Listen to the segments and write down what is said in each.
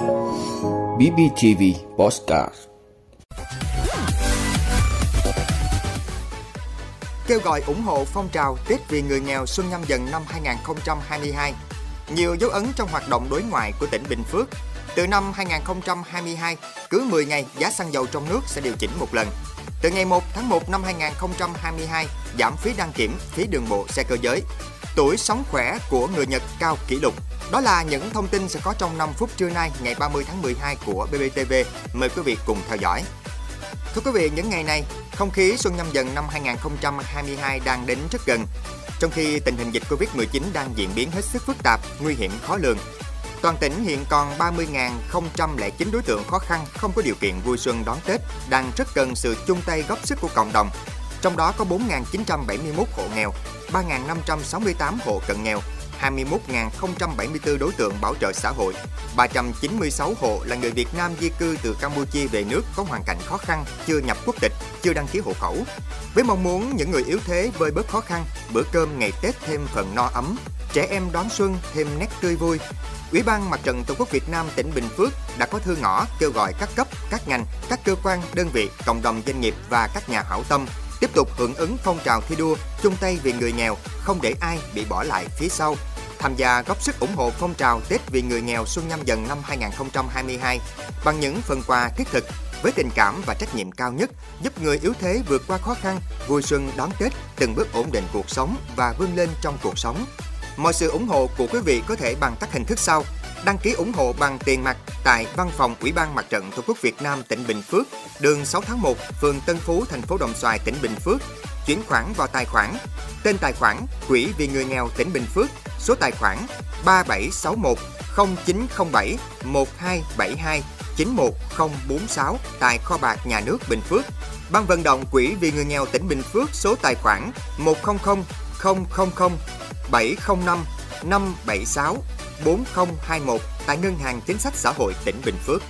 BBTV Postcard. Kêu gọi ủng hộ phong trào Tết vì người nghèo xuân nhâm dần năm 2022 Nhiều dấu ấn trong hoạt động đối ngoại của tỉnh Bình Phước. Từ năm 2022, cứ 10 ngày giá xăng dầu trong nước sẽ điều chỉnh một lần. Từ ngày 1 tháng 1 năm 2022, giảm phí đăng kiểm, phí đường bộ xe cơ giới. Tuổi sống khỏe của người Nhật cao kỷ lục đó là những thông tin sẽ có trong 5 phút trưa nay ngày 30 tháng 12 của BBTV. Mời quý vị cùng theo dõi. Thưa quý vị, những ngày này, không khí xuân nhâm dần năm 2022 đang đến rất gần. Trong khi tình hình dịch Covid-19 đang diễn biến hết sức phức tạp, nguy hiểm khó lường, Toàn tỉnh hiện còn 30.009 đối tượng khó khăn không có điều kiện vui xuân đón Tết, đang rất cần sự chung tay góp sức của cộng đồng. Trong đó có 4.971 hộ nghèo, 3.568 hộ cận nghèo, 21.074 đối tượng bảo trợ xã hội, 396 hộ là người Việt Nam di cư từ Campuchia về nước có hoàn cảnh khó khăn, chưa nhập quốc tịch, chưa đăng ký hộ khẩu. Với mong muốn những người yếu thế vơi bớt khó khăn, bữa cơm ngày Tết thêm phần no ấm, trẻ em đón xuân thêm nét tươi vui, Ủy ban Mặt trận Tổ quốc Việt Nam tỉnh Bình Phước đã có thư ngõ kêu gọi các cấp, các ngành, các cơ quan, đơn vị, cộng đồng doanh nghiệp và các nhà hảo tâm tiếp tục hưởng ứng phong trào thi đua chung tay vì người nghèo, không để ai bị bỏ lại phía sau tham gia góp sức ủng hộ phong trào Tết vì người nghèo xuân nhâm dần năm 2022 bằng những phần quà thiết thực với tình cảm và trách nhiệm cao nhất, giúp người yếu thế vượt qua khó khăn, vui xuân đón Tết, từng bước ổn định cuộc sống và vươn lên trong cuộc sống. Mọi sự ủng hộ của quý vị có thể bằng các hình thức sau. Đăng ký ủng hộ bằng tiền mặt tại Văn phòng Ủy ban Mặt trận Tổ quốc Việt Nam tỉnh Bình Phước, đường 6 tháng 1, phường Tân Phú, thành phố Đồng Xoài, tỉnh Bình Phước. Chuyển khoản vào tài khoản Tên tài khoản Quỹ vì người nghèo tỉnh Bình Phước, số tài khoản 3761 0907 1272 91046 tại kho bạc nhà nước Bình Phước. Ban vận động Quỹ vì người nghèo tỉnh Bình Phước số tài khoản 100 000 705 576 4021 tại Ngân hàng Chính sách Xã hội tỉnh Bình Phước.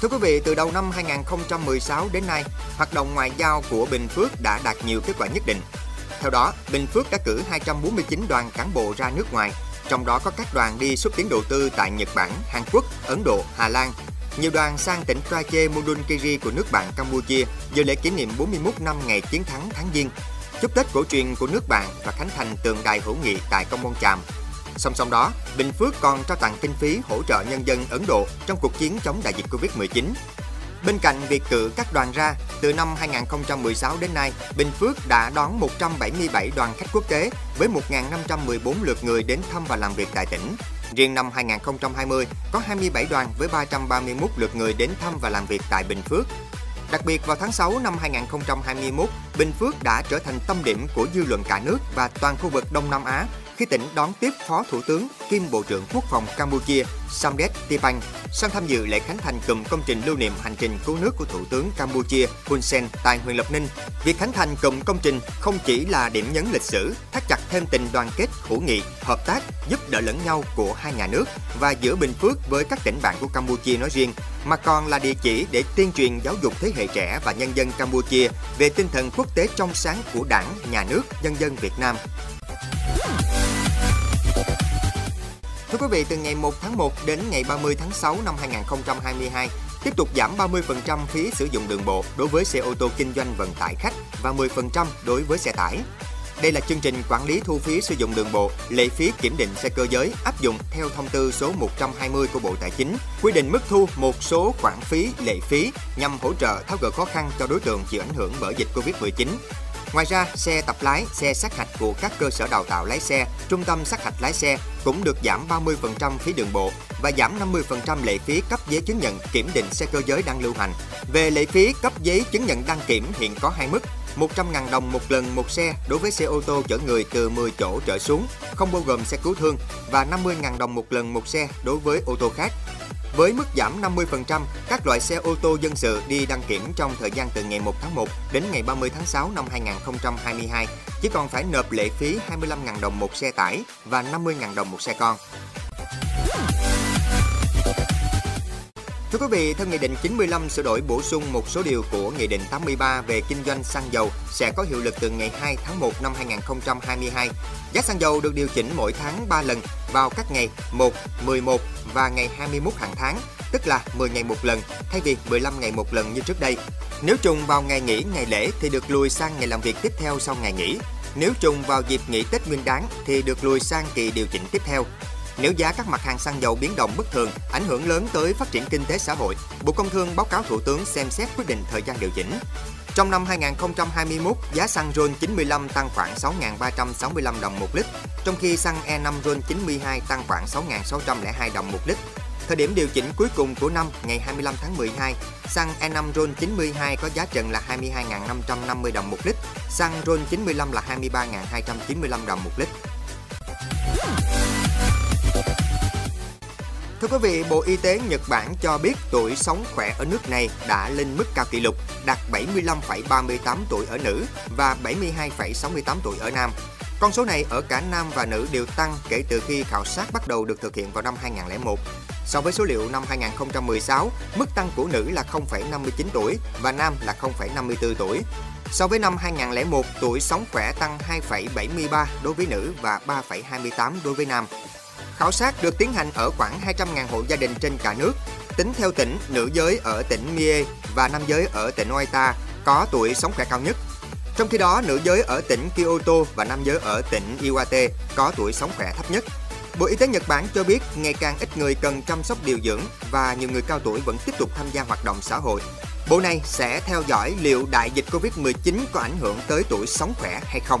Thưa quý vị, từ đầu năm 2016 đến nay, hoạt động ngoại giao của Bình Phước đã đạt nhiều kết quả nhất định. Theo đó, Bình Phước đã cử 249 đoàn cán bộ ra nước ngoài, trong đó có các đoàn đi xúc tiến đầu tư tại Nhật Bản, Hàn Quốc, Ấn Độ, Hà Lan. Nhiều đoàn sang tỉnh Trache Mudunkiri của nước bạn Campuchia dự lễ kỷ niệm 41 năm ngày chiến thắng tháng Giêng, chúc Tết cổ truyền của nước bạn và khánh thành tượng đài hữu nghị tại Công Môn Chàm, Song song đó, Bình Phước còn trao tặng kinh phí hỗ trợ nhân dân Ấn Độ trong cuộc chiến chống đại dịch Covid-19. Bên cạnh việc cử các đoàn ra, từ năm 2016 đến nay, Bình Phước đã đón 177 đoàn khách quốc tế với 1.514 lượt người đến thăm và làm việc tại tỉnh. Riêng năm 2020, có 27 đoàn với 331 lượt người đến thăm và làm việc tại Bình Phước. Đặc biệt vào tháng 6 năm 2021, Bình Phước đã trở thành tâm điểm của dư luận cả nước và toàn khu vực Đông Nam Á khi tỉnh đón tiếp Phó Thủ tướng kiêm Bộ trưởng Quốc phòng Campuchia Samdech Tipang sang tham dự lễ khánh thành cụm công trình lưu niệm hành trình cứu nước của Thủ tướng Campuchia Hun Sen tại huyện Lập Ninh. Việc khánh thành cụm công trình không chỉ là điểm nhấn lịch sử, thắt chặt thêm tình đoàn kết, hữu nghị, hợp tác, giúp đỡ lẫn nhau của hai nhà nước và giữa Bình Phước với các tỉnh bạn của Campuchia nói riêng, mà còn là địa chỉ để tuyên truyền giáo dục thế hệ trẻ và nhân dân Campuchia về tinh thần quốc tế trong sáng của Đảng, Nhà nước, nhân dân Việt Nam. Thưa quý vị, từ ngày 1 tháng 1 đến ngày 30 tháng 6 năm 2022, tiếp tục giảm 30% phí sử dụng đường bộ đối với xe ô tô kinh doanh vận tải khách và 10% đối với xe tải. Đây là chương trình quản lý thu phí sử dụng đường bộ, lệ phí kiểm định xe cơ giới áp dụng theo thông tư số 120 của Bộ Tài chính, quy định mức thu một số khoản phí, lệ phí nhằm hỗ trợ tháo gỡ khó khăn cho đối tượng chịu ảnh hưởng bởi dịch Covid-19 Ngoài ra, xe tập lái, xe sát hạch của các cơ sở đào tạo lái xe, trung tâm sát hạch lái xe cũng được giảm 30% phí đường bộ và giảm 50% lệ phí cấp giấy chứng nhận kiểm định xe cơ giới đang lưu hành. Về lệ phí cấp giấy chứng nhận đăng kiểm hiện có hai mức, 100.000 đồng một lần một xe đối với xe ô tô chở người từ 10 chỗ trở xuống, không bao gồm xe cứu thương và 50.000 đồng một lần một xe đối với ô tô khác. Với mức giảm 50%, các loại xe ô tô dân sự đi đăng kiểm trong thời gian từ ngày 1 tháng 1 đến ngày 30 tháng 6 năm 2022 chỉ còn phải nộp lệ phí 25.000 đồng một xe tải và 50.000 đồng một xe con. Thưa quý vị, theo Nghị định 95 sửa đổi bổ sung một số điều của Nghị định 83 về kinh doanh xăng dầu sẽ có hiệu lực từ ngày 2 tháng 1 năm 2022. Giá xăng dầu được điều chỉnh mỗi tháng 3 lần vào các ngày 1, 11 và ngày 21 hàng tháng, tức là 10 ngày một lần thay vì 15 ngày một lần như trước đây. Nếu trùng vào ngày nghỉ, ngày lễ thì được lùi sang ngày làm việc tiếp theo sau ngày nghỉ. Nếu trùng vào dịp nghỉ Tết Nguyên đán thì được lùi sang kỳ điều chỉnh tiếp theo. Nếu giá các mặt hàng xăng dầu biến động bất thường, ảnh hưởng lớn tới phát triển kinh tế xã hội, Bộ Công Thương báo cáo Thủ tướng xem xét quyết định thời gian điều chỉnh. Trong năm 2021, giá xăng RON 95 tăng khoảng 6.365 đồng một lít, trong khi xăng E5 RON 92 tăng khoảng 6.602 đồng một lít. Thời điểm điều chỉnh cuối cùng của năm ngày 25 tháng 12, xăng E5 RON 92 có giá trần là 22.550 đồng một lít, xăng RON 95 là 23.295 đồng một lít. Thưa quý vị, Bộ Y tế Nhật Bản cho biết tuổi sống khỏe ở nước này đã lên mức cao kỷ lục, đạt 75,38 tuổi ở nữ và 72,68 tuổi ở nam. Con số này ở cả nam và nữ đều tăng kể từ khi khảo sát bắt đầu được thực hiện vào năm 2001. So với số liệu năm 2016, mức tăng của nữ là 0,59 tuổi và nam là 0,54 tuổi. So với năm 2001, tuổi sống khỏe tăng 2,73 đối với nữ và 3,28 đối với nam. Khảo sát được tiến hành ở khoảng 200.000 hộ gia đình trên cả nước. Tính theo tỉnh, nữ giới ở tỉnh Mie và nam giới ở tỉnh Oita có tuổi sống khỏe cao nhất. Trong khi đó, nữ giới ở tỉnh Kyoto và nam giới ở tỉnh Iwate có tuổi sống khỏe thấp nhất. Bộ Y tế Nhật Bản cho biết ngày càng ít người cần chăm sóc điều dưỡng và nhiều người cao tuổi vẫn tiếp tục tham gia hoạt động xã hội. Bộ này sẽ theo dõi liệu đại dịch Covid-19 có ảnh hưởng tới tuổi sống khỏe hay không.